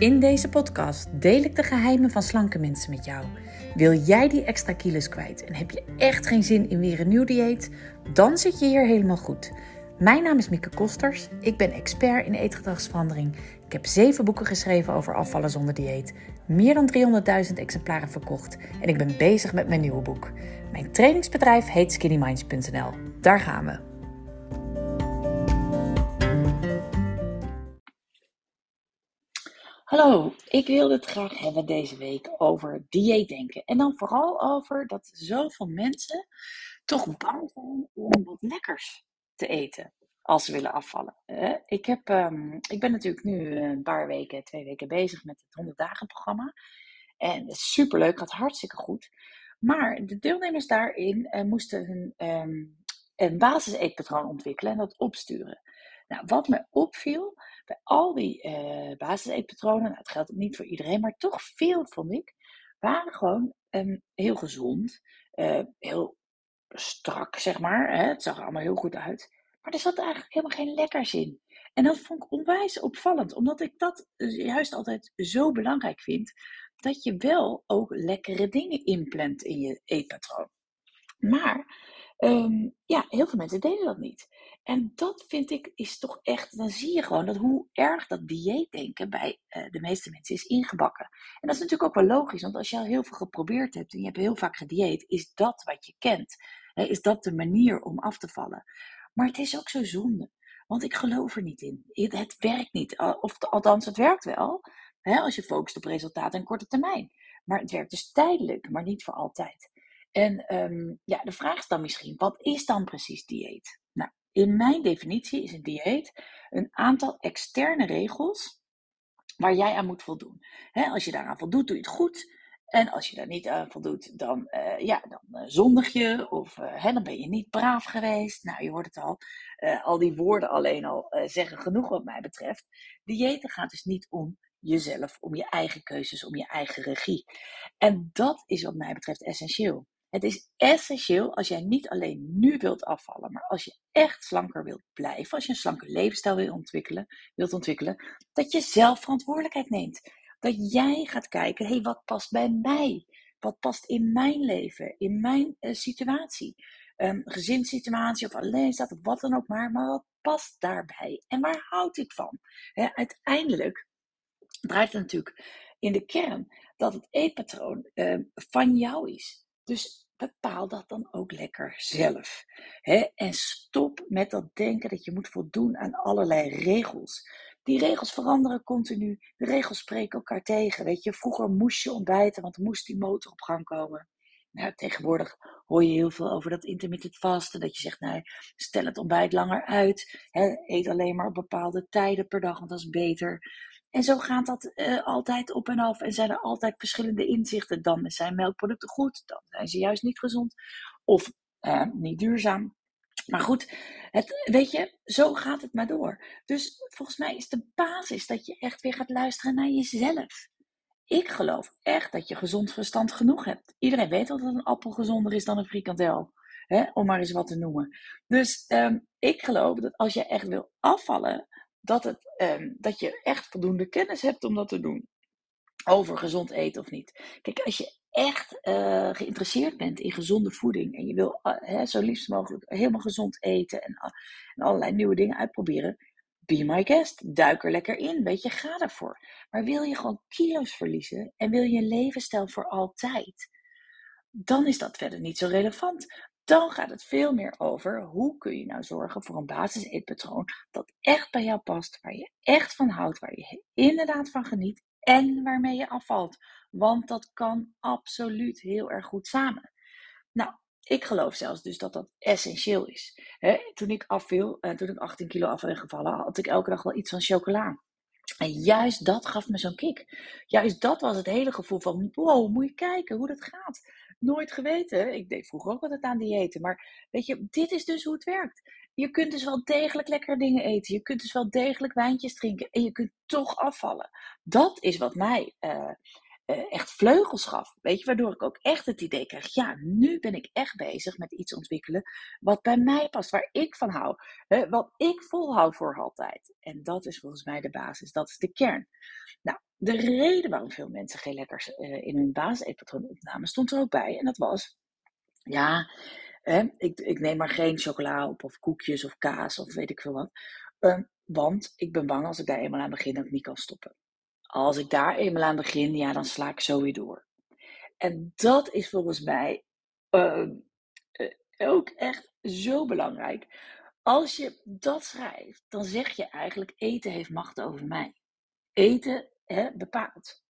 In deze podcast deel ik de geheimen van slanke mensen met jou. Wil jij die extra kilo's kwijt en heb je echt geen zin in weer een nieuw dieet? Dan zit je hier helemaal goed. Mijn naam is Mieke Kosters. Ik ben expert in eetgedragsverandering. Ik heb zeven boeken geschreven over afvallen zonder dieet. Meer dan 300.000 exemplaren verkocht. En ik ben bezig met mijn nieuwe boek. Mijn trainingsbedrijf heet skinnyminds.nl. Daar gaan we. Hallo, ik wilde het graag hebben deze week over dieetdenken. En dan vooral over dat zoveel mensen toch bang zijn om wat lekkers te eten als ze willen afvallen. Ik, heb, ehm, ik ben natuurlijk nu een paar weken, twee weken bezig met het 100 dagen programma. En het is superleuk, gaat hartstikke goed. Maar de deelnemers daarin uh, moesten hun um, een basiseetpatroon ontwikkelen en dat opsturen. Nou, wat me opviel bij al die uh, basiseetpatronen, nou, geldt niet voor iedereen, maar toch veel vond ik, waren gewoon um, heel gezond, uh, heel strak, zeg maar. Hè? Het zag er allemaal heel goed uit. Maar er zat eigenlijk helemaal geen lekkers in. En dat vond ik onwijs opvallend, omdat ik dat juist altijd zo belangrijk vind, dat je wel ook lekkere dingen inplant in je eetpatroon. Maar um, ja, heel veel mensen deden dat niet. En dat vind ik is toch echt, dan zie je gewoon dat hoe erg dat dieetdenken bij uh, de meeste mensen is ingebakken. En dat is natuurlijk ook wel logisch, want als je al heel veel geprobeerd hebt en je hebt heel vaak gedieet, is dat wat je kent. Is dat de manier om af te vallen? Maar het is ook zo zonde, want ik geloof er niet in. Het, werkt niet, of althans het werkt wel, als je focust op resultaten en korte termijn. Maar het werkt dus tijdelijk, maar niet voor altijd. En um, ja, de vraag is dan misschien, wat is dan precies dieet? In mijn definitie is een dieet een aantal externe regels waar jij aan moet voldoen. als je daaraan voldoet, doe je het goed. En als je daar niet aan voldoet, dan, uh, ja, dan uh, zondig je of hè, dan ben je niet braaf geweest. Nou, je hoort het al. al die woorden alleen al zeggen genoeg wat mij betreft. Diëten gaat dus niet om jezelf, om je eigen keuzes, om je eigen regie. En dat is wat mij betreft essentieel. Het is essentieel als jij niet alleen nu wilt afvallen, maar als je echt slanker wilt blijven, als je een slanke levensstijl wilt ontwikkelen, wilt ontwikkelen, dat je zelf verantwoordelijkheid neemt. Dat jij gaat kijken, hé, hey, wat past bij mij? Wat past in mijn leven, in mijn uh, situatie? Um, gezinssituatie of alleen staat of wat dan ook maar, maar wat past daarbij? En waar houd ik van? Uiteindelijk draait het natuurlijk in de kern dat het eetpatroon uh, van jou is. Dus bepaal dat dan ook lekker zelf. En stop met dat denken dat je moet voldoen aan allerlei regels. Die regels veranderen continu. De regels spreken elkaar tegen. Weet je, vroeger moest je ontbijten, want moest die motor op gang komen. Nou, tegenwoordig hoor je heel veel over dat intermittent vasten. Dat je zegt, nou, stel het ontbijt langer uit. eet alleen maar op bepaalde tijden per dag, want dat is beter. En zo gaat dat uh, altijd op en af. En zijn er altijd verschillende inzichten. Dan zijn melkproducten goed, dan zijn ze juist niet gezond. Of uh, niet duurzaam. Maar goed, het, weet je, zo gaat het maar door. Dus volgens mij is de basis dat je echt weer gaat luisteren naar jezelf. Ik geloof echt dat je gezond verstand genoeg hebt. Iedereen weet dat een appel gezonder is dan een frikandel. Hè, om maar eens wat te noemen. Dus um, ik geloof dat als je echt wil afvallen, dat, het, um, dat je echt voldoende kennis hebt om dat te doen. Over gezond eten of niet. Kijk, als je echt uh, geïnteresseerd bent in gezonde voeding en je wil uh, zo liefst mogelijk helemaal gezond eten en, en allerlei nieuwe dingen uitproberen, be my guest. Duik er lekker in. Weet je, ga ervoor. Maar wil je gewoon kilo's verliezen en wil je een levensstijl voor altijd, dan is dat verder niet zo relevant. Dan gaat het veel meer over hoe kun je nou zorgen voor een basis-eetpatroon dat echt bij jou past, waar je echt van houdt, waar je inderdaad van geniet en waarmee je afvalt. Want dat kan absoluut heel erg goed samen. Nou, ik geloof zelfs dus dat dat essentieel is. toen ik afviel, en toen ik 18 kilo af ben gevallen, had ik elke dag wel iets van chocola. En juist dat gaf me zo'n kick. Juist dat was het hele gevoel van, wow, moet je kijken hoe dat gaat nooit geweten. Ik deed vroeger ook altijd aan diëten. Maar weet je, dit is dus hoe het werkt. Je kunt dus wel degelijk lekkere dingen eten. Je kunt dus wel degelijk wijntjes drinken. En je kunt toch afvallen. Dat is wat mij eh, echt vleugels gaf. Weet je, waardoor ik ook echt het idee kreeg, ja, nu ben ik echt bezig met iets ontwikkelen wat bij mij past, waar ik van hou, hè, wat ik volhoud voor altijd. En dat is volgens mij de basis, dat is de kern. Nou, de reden waarom veel mensen geen lekkers uh, in hun basiseetpatroon opnamen, stond er ook bij. En dat was, ja, hè, ik, ik neem maar geen chocola op of koekjes of kaas of weet ik veel wat. Uh, want ik ben bang als ik daar eenmaal aan begin dat ik niet kan stoppen. Als ik daar eenmaal aan begin, ja, dan sla ik zo weer door. En dat is volgens mij uh, ook echt zo belangrijk. Als je dat schrijft, dan zeg je eigenlijk: eten heeft macht over mij. Eten hè, bepaalt.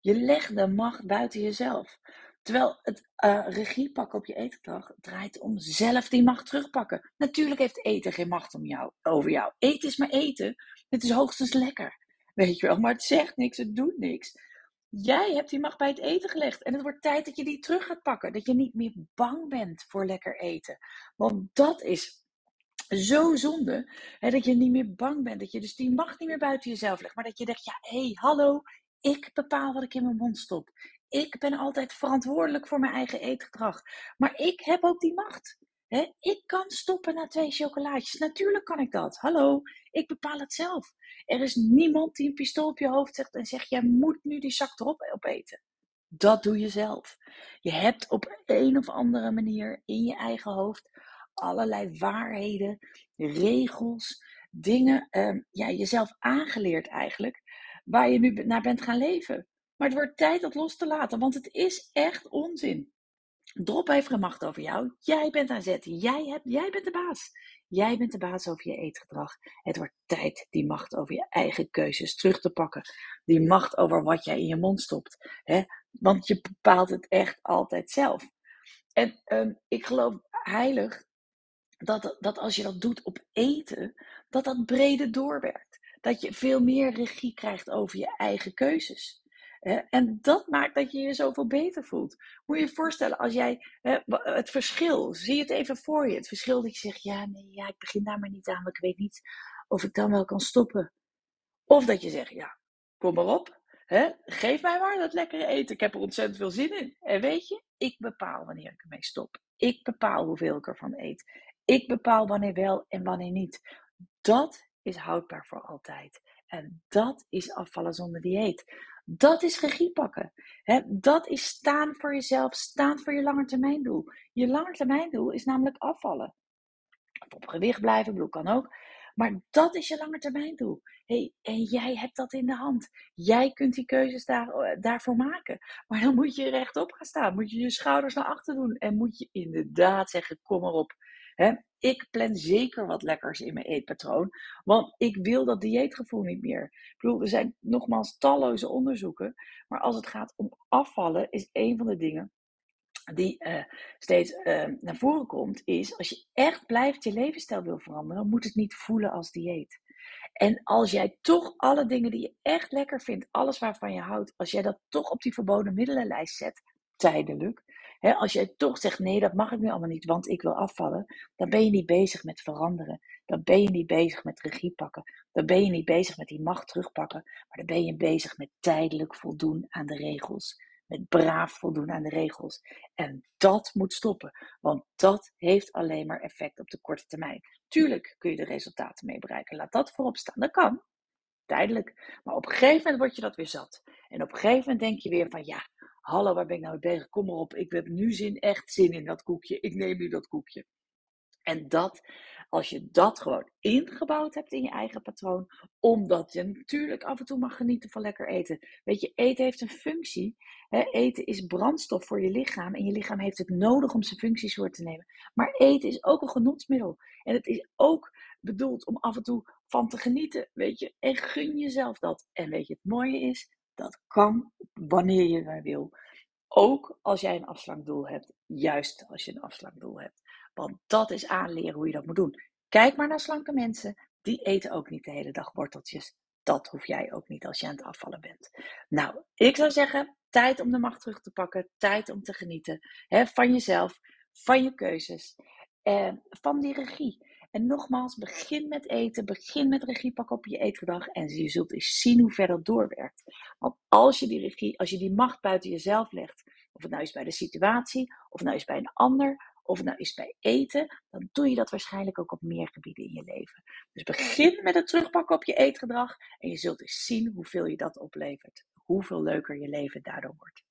Je legt de macht buiten jezelf. Terwijl het uh, regie pakken op je etengedrag draait om zelf die macht terugpakken. Natuurlijk heeft eten geen macht om jou, over jou. Eten is maar eten. Het is hoogstens lekker. Weet je wel, maar het zegt niks, het doet niks. Jij hebt die macht bij het eten gelegd. En het wordt tijd dat je die terug gaat pakken. Dat je niet meer bang bent voor lekker eten. Want dat is zo zonde. Hè, dat je niet meer bang bent. Dat je dus die macht niet meer buiten jezelf legt. Maar dat je denkt, ja, hé, hey, hallo. Ik bepaal wat ik in mijn mond stop. Ik ben altijd verantwoordelijk voor mijn eigen eetgedrag. Maar ik heb ook die macht. Ik kan stoppen na twee chocolaatjes. Natuurlijk kan ik dat. Hallo, ik bepaal het zelf. Er is niemand die een pistool op je hoofd zegt en zegt: Jij moet nu die zak erop opeten. Dat doe je zelf. Je hebt op een of andere manier in je eigen hoofd allerlei waarheden, regels, dingen, uh, ja, jezelf aangeleerd eigenlijk, waar je nu naar bent gaan leven. Maar het wordt tijd dat los te laten, want het is echt onzin. Drop heeft geen macht over jou. Jij bent aan zet. Jij, hebt, jij bent de baas. Jij bent de baas over je eetgedrag. Het wordt tijd die macht over je eigen keuzes terug te pakken. Die macht over wat jij in je mond stopt. Hè? Want je bepaalt het echt altijd zelf. En um, ik geloof heilig dat, dat als je dat doet op eten, dat dat breder doorwerkt. Dat je veel meer regie krijgt over je eigen keuzes. En dat maakt dat je je zoveel beter voelt. Moet je je voorstellen, als jij het verschil, zie het even voor je. Het verschil dat je zegt, ja, nee, ja, ik begin daar maar niet aan, maar ik weet niet of ik dan wel kan stoppen. Of dat je zegt, ja, kom maar op, hè, geef mij maar dat lekkere eten. Ik heb er ontzettend veel zin in. En weet je, ik bepaal wanneer ik ermee stop. Ik bepaal hoeveel ik ervan eet. Ik bepaal wanneer wel en wanneer niet. Dat is houdbaar voor altijd. En dat is afvallen zonder dieet. Dat is regie pakken. dat is staan voor jezelf, staan voor je langetermijndoel. Je langetermijndoel is namelijk afvallen. Of op gewicht blijven, bedoel kan ook. Maar dat is je langetermijndoel. Hey, en jij hebt dat in de hand. Jij kunt die keuzes daar, eh, daarvoor maken. Maar dan moet je rechtop gaan staan. Moet je je schouders naar achter doen. En moet je inderdaad zeggen: kom maar op. Ik plan zeker wat lekkers in mijn eetpatroon, want ik wil dat dieetgevoel niet meer. Ik bedoel, er zijn nogmaals talloze onderzoeken, maar als het gaat om afvallen, is een van de dingen die uh, steeds uh, naar voren komt, is als je echt blijft je levensstijl wil veranderen, moet het niet voelen als dieet. En als jij toch alle dingen die je echt lekker vindt, alles waarvan je houdt, als jij dat toch op die verboden middelenlijst zet, tijdelijk, als jij toch zegt, nee, dat mag ik nu allemaal niet, want ik wil afvallen, dan ben je niet bezig met veranderen. Dan ben je niet bezig met regie pakken. Dan ben je niet bezig met die macht terugpakken. Maar dan ben je bezig met tijdelijk voldoen aan de regels. Met braaf voldoen aan de regels. En dat moet stoppen, want dat heeft alleen maar effect op de korte termijn. Tuurlijk kun je de resultaten mee bereiken. Laat dat voorop staan. Dat kan. Tijdelijk. Maar op een gegeven moment word je dat weer zat. En op een gegeven moment denk je weer van ja, Hallo, waar ben ik nou bezig? Kom maar op, ik heb nu zin, echt zin in dat koekje. Ik neem nu dat koekje. En dat, als je dat gewoon ingebouwd hebt in je eigen patroon, omdat je natuurlijk af en toe mag genieten van lekker eten. Weet je, eten heeft een functie. Hè? Eten is brandstof voor je lichaam en je lichaam heeft het nodig om zijn functies voor te nemen. Maar eten is ook een genotsmiddel. En het is ook bedoeld om af en toe van te genieten, weet je. En gun jezelf dat. En weet je, het mooie is, dat kan wanneer je maar wil. Ook als jij een afslankdoel hebt. Juist als je een afslankdoel hebt. Want dat is aanleren hoe je dat moet doen. Kijk maar naar slanke mensen. Die eten ook niet de hele dag worteltjes. Dat hoef jij ook niet als je aan het afvallen bent. Nou, ik zou zeggen, tijd om de macht terug te pakken. Tijd om te genieten hè, van jezelf, van je keuzes. En van die regie. En nogmaals, begin met eten, begin met regie pakken op je eetgedrag en je zult eens zien hoe ver dat doorwerkt. Want als je die als je die macht buiten jezelf legt, of het nou is bij de situatie, of het nou is bij een ander, of het nou is bij eten, dan doe je dat waarschijnlijk ook op meer gebieden in je leven. Dus begin met het terugpakken op je eetgedrag en je zult eens zien hoeveel je dat oplevert. Hoeveel leuker je leven daardoor wordt.